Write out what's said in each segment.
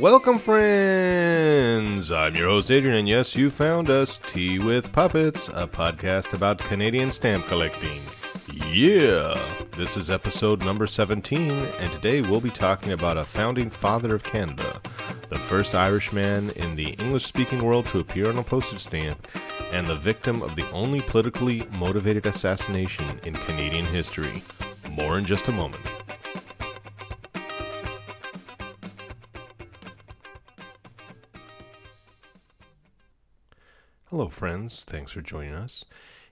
Welcome, friends! I'm your host, Adrian, and yes, you found us Tea with Puppets, a podcast about Canadian stamp collecting. Yeah! This is episode number 17, and today we'll be talking about a founding father of Canada, the first Irishman in the English speaking world to appear on a postage stamp, and the victim of the only politically motivated assassination in Canadian history. More in just a moment. Hello, friends. Thanks for joining us.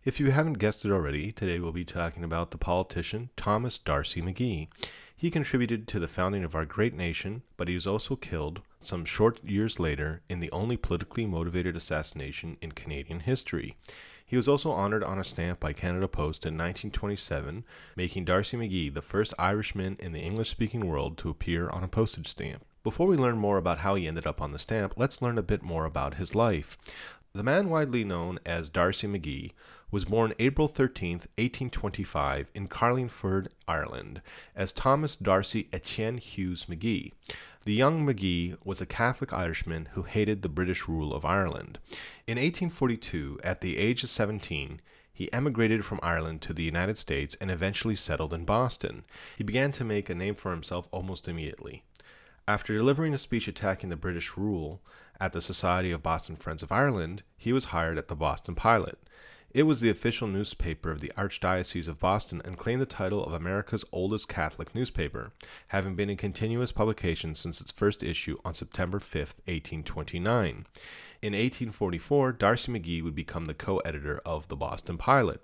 If you haven't guessed it already, today we'll be talking about the politician Thomas D'Arcy McGee. He contributed to the founding of our great nation, but he was also killed some short years later in the only politically motivated assassination in Canadian history. He was also honored on a stamp by Canada Post in 1927, making D'Arcy McGee the first Irishman in the English speaking world to appear on a postage stamp. Before we learn more about how he ended up on the stamp, let's learn a bit more about his life. The man widely known as D'Arcy McGee was born April 13, 1825, in Carlingford, Ireland, as Thomas D'Arcy Etienne Hughes McGee. The young McGee was a Catholic Irishman who hated the British rule of Ireland. In 1842, at the age of 17, he emigrated from Ireland to the United States and eventually settled in Boston. He began to make a name for himself almost immediately. After delivering a speech attacking the British rule at the Society of Boston Friends of Ireland, he was hired at the Boston Pilot. It was the official newspaper of the Archdiocese of Boston and claimed the title of America's oldest Catholic newspaper, having been in continuous publication since its first issue on September 5, 1829. In 1844, D'Arcy McGee would become the co editor of the Boston Pilot.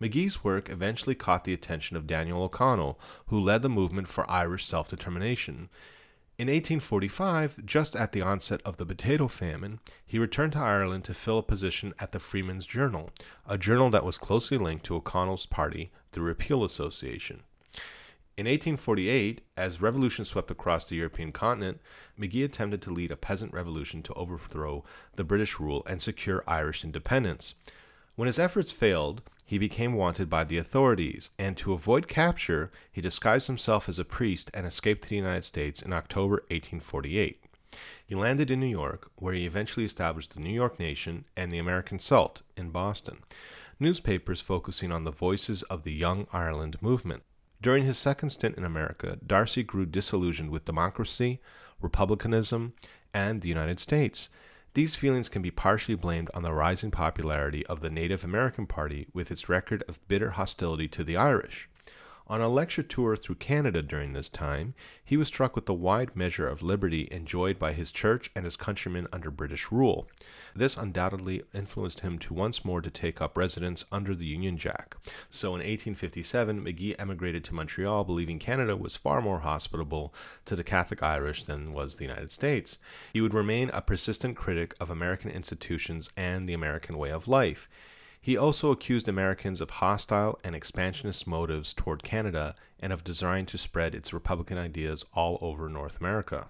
McGee's work eventually caught the attention of Daniel O'Connell, who led the movement for Irish self determination. In 1845, just at the onset of the potato famine, he returned to Ireland to fill a position at the Freeman's Journal, a journal that was closely linked to O'Connell's party, the Repeal Association. In 1848, as revolution swept across the European continent, McGee attempted to lead a peasant revolution to overthrow the British rule and secure Irish independence. When his efforts failed, he became wanted by the authorities, and to avoid capture, he disguised himself as a priest and escaped to the United States in October 1848. He landed in New York, where he eventually established the New York Nation and the American Celt in Boston, newspapers focusing on the voices of the Young Ireland movement. During his second stint in America, D'Arcy grew disillusioned with democracy, republicanism, and the United States. These feelings can be partially blamed on the rising popularity of the Native American Party with its record of bitter hostility to the Irish. On a lecture tour through Canada during this time, he was struck with the wide measure of liberty enjoyed by his church and his countrymen under British rule. This undoubtedly influenced him to once more to take up residence under the Union Jack. So in 1857, McGee emigrated to Montreal, believing Canada was far more hospitable to the Catholic Irish than was the United States. He would remain a persistent critic of American institutions and the American way of life. He also accused Americans of hostile and expansionist motives toward Canada and of desiring to spread its Republican ideas all over North America.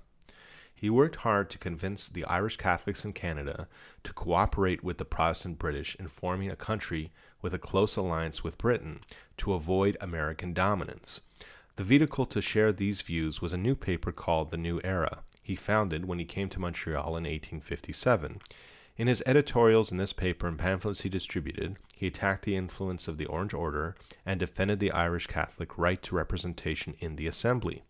He worked hard to convince the Irish Catholics in Canada to cooperate with the Protestant British in forming a country with a close alliance with Britain to avoid American dominance. The vehicle to share these views was a new paper called The New Era, he founded when he came to Montreal in 1857. In his editorials in this paper and pamphlets he distributed, he attacked the influence of the Orange Order and defended the Irish Catholic right to representation in the Assembly.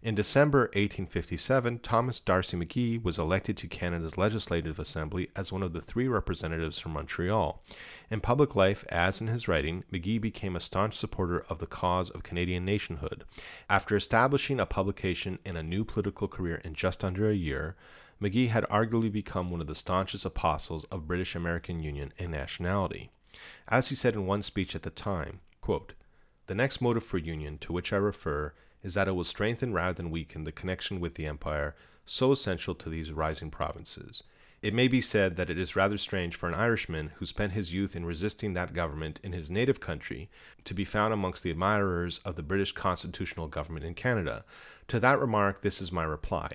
In December 1857, Thomas D'Arcy McGee was elected to Canada's Legislative Assembly as one of the three representatives from Montreal. In public life, as in his writing, McGee became a staunch supporter of the cause of Canadian nationhood. After establishing a publication and a new political career in just under a year, McGee had arguably become one of the staunchest apostles of British American union and nationality. As he said in one speech at the time, quote, The next motive for union to which I refer is that it will strengthen rather than weaken the connection with the empire so essential to these rising provinces. It may be said that it is rather strange for an Irishman who spent his youth in resisting that government in his native country to be found amongst the admirers of the British constitutional government in Canada. To that remark, this is my reply.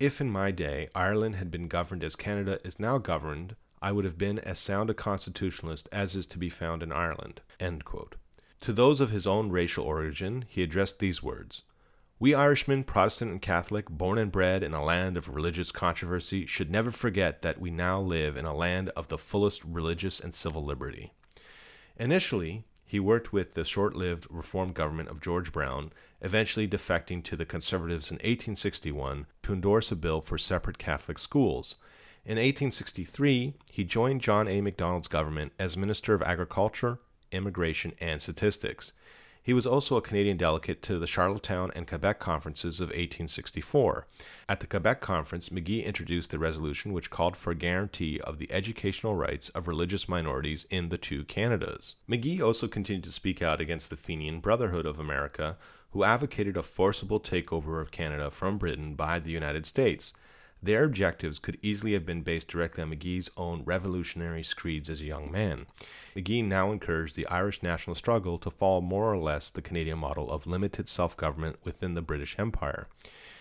If in my day Ireland had been governed as Canada is now governed, I would have been as sound a constitutionalist as is to be found in Ireland. To those of his own racial origin, he addressed these words We Irishmen, Protestant and Catholic, born and bred in a land of religious controversy, should never forget that we now live in a land of the fullest religious and civil liberty. Initially, he worked with the short lived reform government of George Brown, eventually defecting to the Conservatives in 1861 to endorse a bill for separate Catholic schools. In 1863, he joined John A. Macdonald's government as Minister of Agriculture, Immigration, and Statistics. He was also a Canadian delegate to the Charlottetown and Quebec conferences of 1864. At the Quebec conference, McGee introduced the resolution which called for a guarantee of the educational rights of religious minorities in the two Canadas. McGee also continued to speak out against the Fenian Brotherhood of America, who advocated a forcible takeover of Canada from Britain by the United States. Their objectives could easily have been based directly on McGee's own revolutionary screeds as a young man. McGee now encouraged the Irish national struggle to follow more or less the Canadian model of limited self government within the British Empire.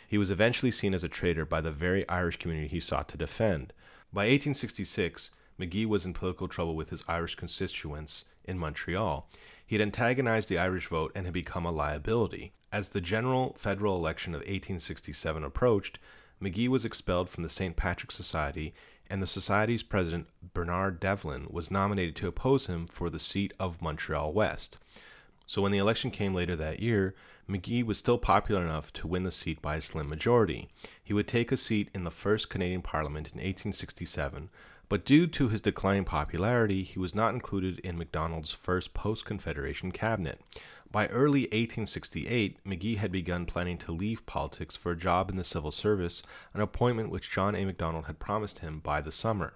He was eventually seen as a traitor by the very Irish community he sought to defend. By 1866, McGee was in political trouble with his Irish constituents in Montreal. He had antagonized the Irish vote and had become a liability. As the general federal election of 1867 approached, McGee was expelled from the St. Patrick Society, and the Society's president, Bernard Devlin, was nominated to oppose him for the seat of Montreal West. So when the election came later that year, McGee was still popular enough to win the seat by a slim majority. He would take a seat in the first Canadian Parliament in 1867, but due to his declining popularity, he was not included in Macdonald's first post Confederation cabinet. By early 1868, McGee had begun planning to leave politics for a job in the civil service, an appointment which John A. Macdonald had promised him by the summer.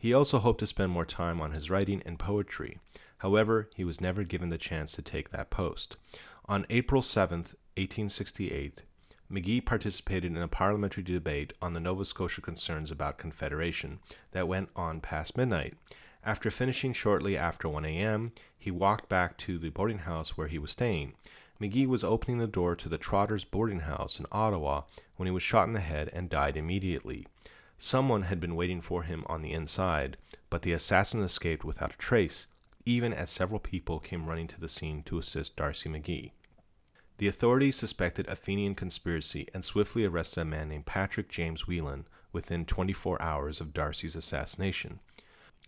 He also hoped to spend more time on his writing and poetry. However, he was never given the chance to take that post. On April 7, 1868, McGee participated in a parliamentary debate on the Nova Scotia concerns about Confederation that went on past midnight. After finishing shortly after 1 a.m., he walked back to the boarding house where he was staying. McGee was opening the door to the Trotters boarding house in Ottawa when he was shot in the head and died immediately. Someone had been waiting for him on the inside, but the assassin escaped without a trace, even as several people came running to the scene to assist D'Arcy McGee. The authorities suspected a Fenian conspiracy and swiftly arrested a man named Patrick James Whelan within 24 hours of D'Arcy's assassination.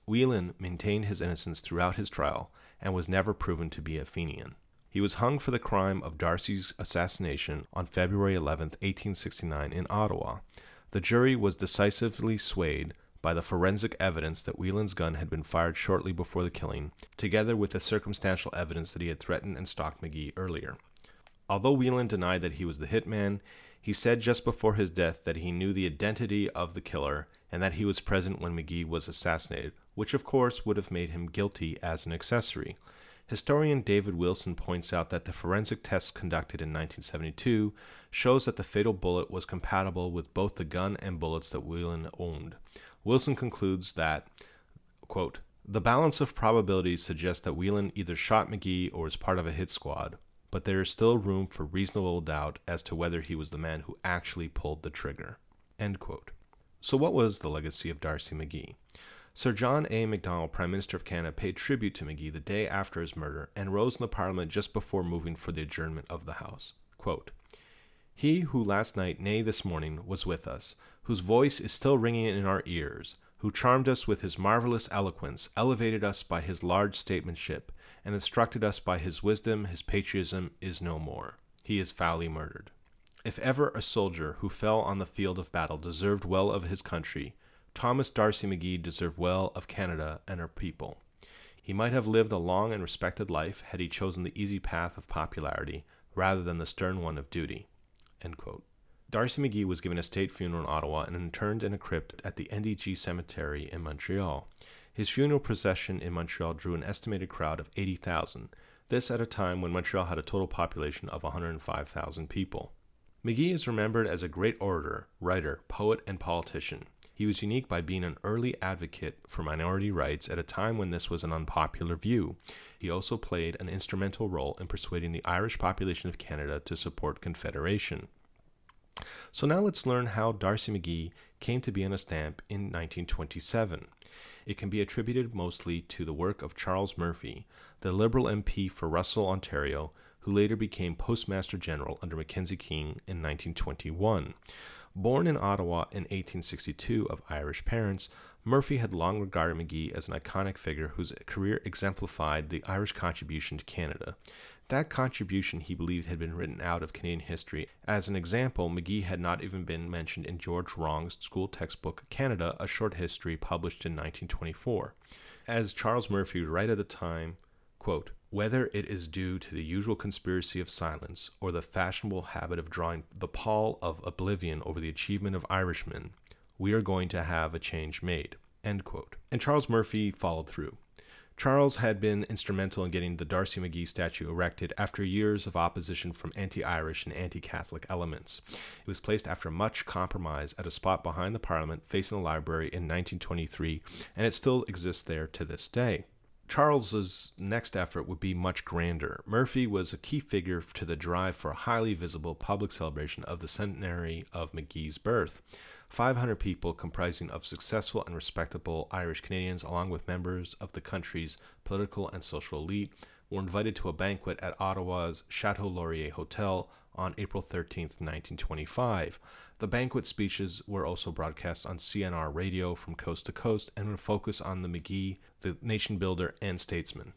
Whelan maintained his innocence throughout his trial and was never proven to be a Fenian. He was hung for the crime of D'Arcy's assassination on February 11, 1869, in Ottawa. The jury was decisively swayed by the forensic evidence that Whelan's gun had been fired shortly before the killing, together with the circumstantial evidence that he had threatened and stalked McGee earlier. Although Whelan denied that he was the hitman, he said just before his death that he knew the identity of the killer and that he was present when McGee was assassinated, which of course would have made him guilty as an accessory. Historian David Wilson points out that the forensic test conducted in 1972 shows that the fatal bullet was compatible with both the gun and bullets that Whelan owned. Wilson concludes that, quote, the balance of probabilities suggests that Whelan either shot McGee or was part of a hit squad, but there is still room for reasonable doubt as to whether he was the man who actually pulled the trigger. So, what was the legacy of D'Arcy McGee? Sir John A. Macdonald, Prime Minister of Canada, paid tribute to McGee the day after his murder and rose in the Parliament just before moving for the adjournment of the House. Quote, he who last night, nay, this morning, was with us, whose voice is still ringing in our ears, who charmed us with his marvelous eloquence, elevated us by his large statesmanship, and instructed us by his wisdom, his patriotism is no more. He is foully murdered. If ever a soldier who fell on the field of battle deserved well of his country, Thomas D'Arcy McGee deserved well of Canada and her people. He might have lived a long and respected life had he chosen the easy path of popularity rather than the stern one of duty. D'Arcy McGee was given a state funeral in Ottawa and interred in a crypt at the NDG Cemetery in Montreal. His funeral procession in Montreal drew an estimated crowd of 80,000, this at a time when Montreal had a total population of 105,000 people. McGee is remembered as a great orator, writer, poet, and politician. He was unique by being an early advocate for minority rights at a time when this was an unpopular view. He also played an instrumental role in persuading the Irish population of Canada to support Confederation. So now let's learn how D'Arcy McGee came to be on a stamp in 1927. It can be attributed mostly to the work of Charles Murphy, the Liberal MP for Russell, Ontario, who later became Postmaster General under Mackenzie King in 1921. Born in Ottawa in 1862 of Irish parents, Murphy had long regarded McGee as an iconic figure whose career exemplified the Irish contribution to Canada. That contribution he believed had been written out of Canadian history. As an example, McGee had not even been mentioned in George Wrong's school textbook Canada, A Short History, published in 1924. As Charles Murphy write at the time, quote, whether it is due to the usual conspiracy of silence or the fashionable habit of drawing the pall of oblivion over the achievement of Irishmen, we are going to have a change made. End quote. And Charles Murphy followed through. Charles had been instrumental in getting the D'Arcy McGee statue erected after years of opposition from anti Irish and anti Catholic elements. It was placed after much compromise at a spot behind the Parliament facing the library in 1923, and it still exists there to this day. Charles's next effort would be much grander. Murphy was a key figure to the drive for a highly visible public celebration of the centenary of McGee's birth. 500 people comprising of successful and respectable Irish Canadians along with members of the country's political and social elite were invited to a banquet at Ottawa's Chateau Laurier Hotel on April 13, 1925. The banquet speeches were also broadcast on CNR radio from coast to coast and would focus on the McGee, the nation builder, and statesman.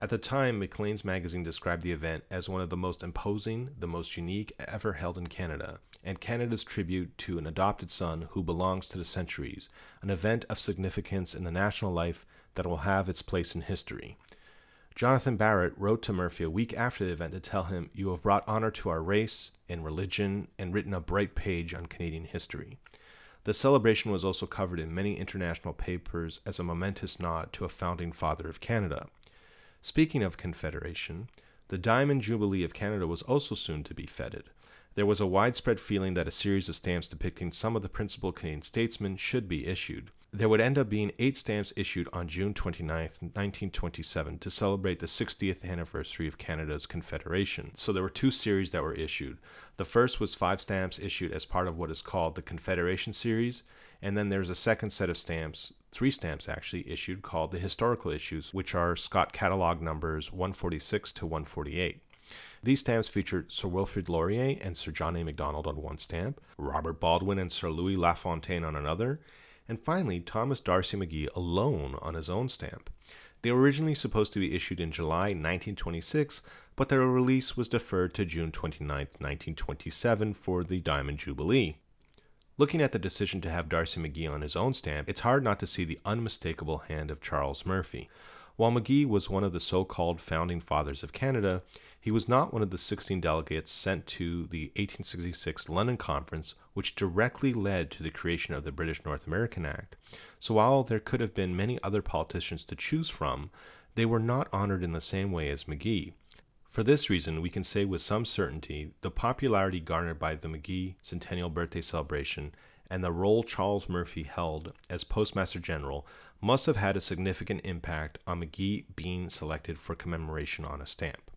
At the time, Maclean's magazine described the event as one of the most imposing, the most unique ever held in Canada, and Canada's tribute to an adopted son who belongs to the centuries, an event of significance in the national life that will have its place in history. Jonathan Barrett wrote to Murphy a week after the event to tell him, You have brought honor to our race and religion and written a bright page on Canadian history. The celebration was also covered in many international papers as a momentous nod to a founding father of Canada. Speaking of Confederation, the Diamond Jubilee of Canada was also soon to be feted. There was a widespread feeling that a series of stamps depicting some of the principal Canadian statesmen should be issued. There would end up being eight stamps issued on June 29, 1927, to celebrate the 60th anniversary of Canada's Confederation. So there were two series that were issued. The first was five stamps issued as part of what is called the Confederation Series, and then there's a second set of stamps, three stamps actually, issued called the Historical Issues, which are Scott Catalog numbers 146 to 148. These stamps featured Sir Wilfrid Laurier and Sir John A. Macdonald on one stamp, Robert Baldwin and Sir Louis LaFontaine on another, and finally Thomas D'Arcy McGee alone on his own stamp. They were originally supposed to be issued in July 1926, but their release was deferred to June 29, 1927 for the Diamond Jubilee. Looking at the decision to have D'Arcy McGee on his own stamp, it's hard not to see the unmistakable hand of Charles Murphy. While McGee was one of the so called founding fathers of Canada, he was not one of the 16 delegates sent to the 1866 London Conference, which directly led to the creation of the British North American Act. So while there could have been many other politicians to choose from, they were not honored in the same way as McGee. For this reason, we can say with some certainty the popularity garnered by the McGee centennial birthday celebration and the role Charles Murphy held as Postmaster General must have had a significant impact on McGee being selected for commemoration on a stamp.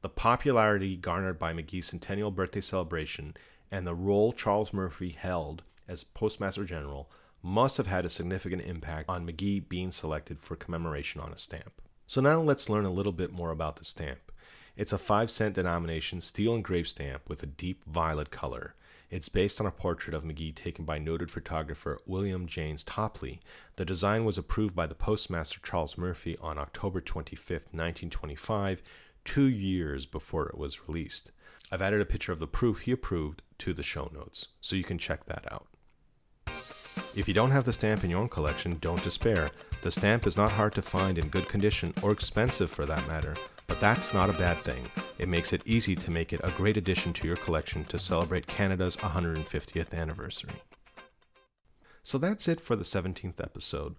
The popularity garnered by McGee's centennial birthday celebration and the role Charles Murphy held as Postmaster General must have had a significant impact on McGee being selected for commemoration on a stamp. So now let's learn a little bit more about the stamp. It's a 5 cent denomination steel engraved stamp with a deep violet color. It's based on a portrait of McGee taken by noted photographer William James Topley. The design was approved by the postmaster Charles Murphy on October 25, 1925, two years before it was released. I've added a picture of the proof he approved to the show notes, so you can check that out. If you don't have the stamp in your own collection, don't despair. The stamp is not hard to find in good condition or expensive for that matter. But that's not a bad thing. It makes it easy to make it a great addition to your collection to celebrate Canada's 150th anniversary. So that's it for the 17th episode.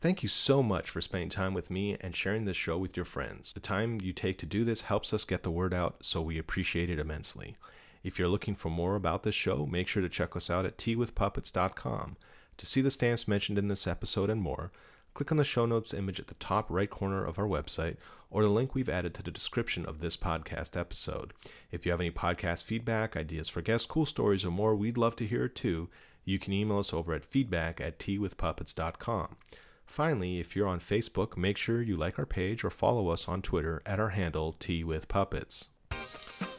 Thank you so much for spending time with me and sharing this show with your friends. The time you take to do this helps us get the word out, so we appreciate it immensely. If you're looking for more about this show, make sure to check us out at teawithpuppets.com. To see the stamps mentioned in this episode and more, click on the show notes image at the top right corner of our website or the link we've added to the description of this podcast episode. If you have any podcast feedback, ideas for guests, cool stories, or more, we'd love to hear it too. You can email us over at feedback at teawithpuppets.com. Finally, if you're on Facebook, make sure you like our page or follow us on Twitter at our handle Tea with Puppets.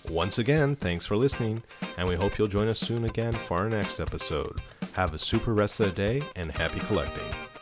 Once again, thanks for listening, and we hope you'll join us soon again for our next episode. Have a super rest of the day and happy collecting.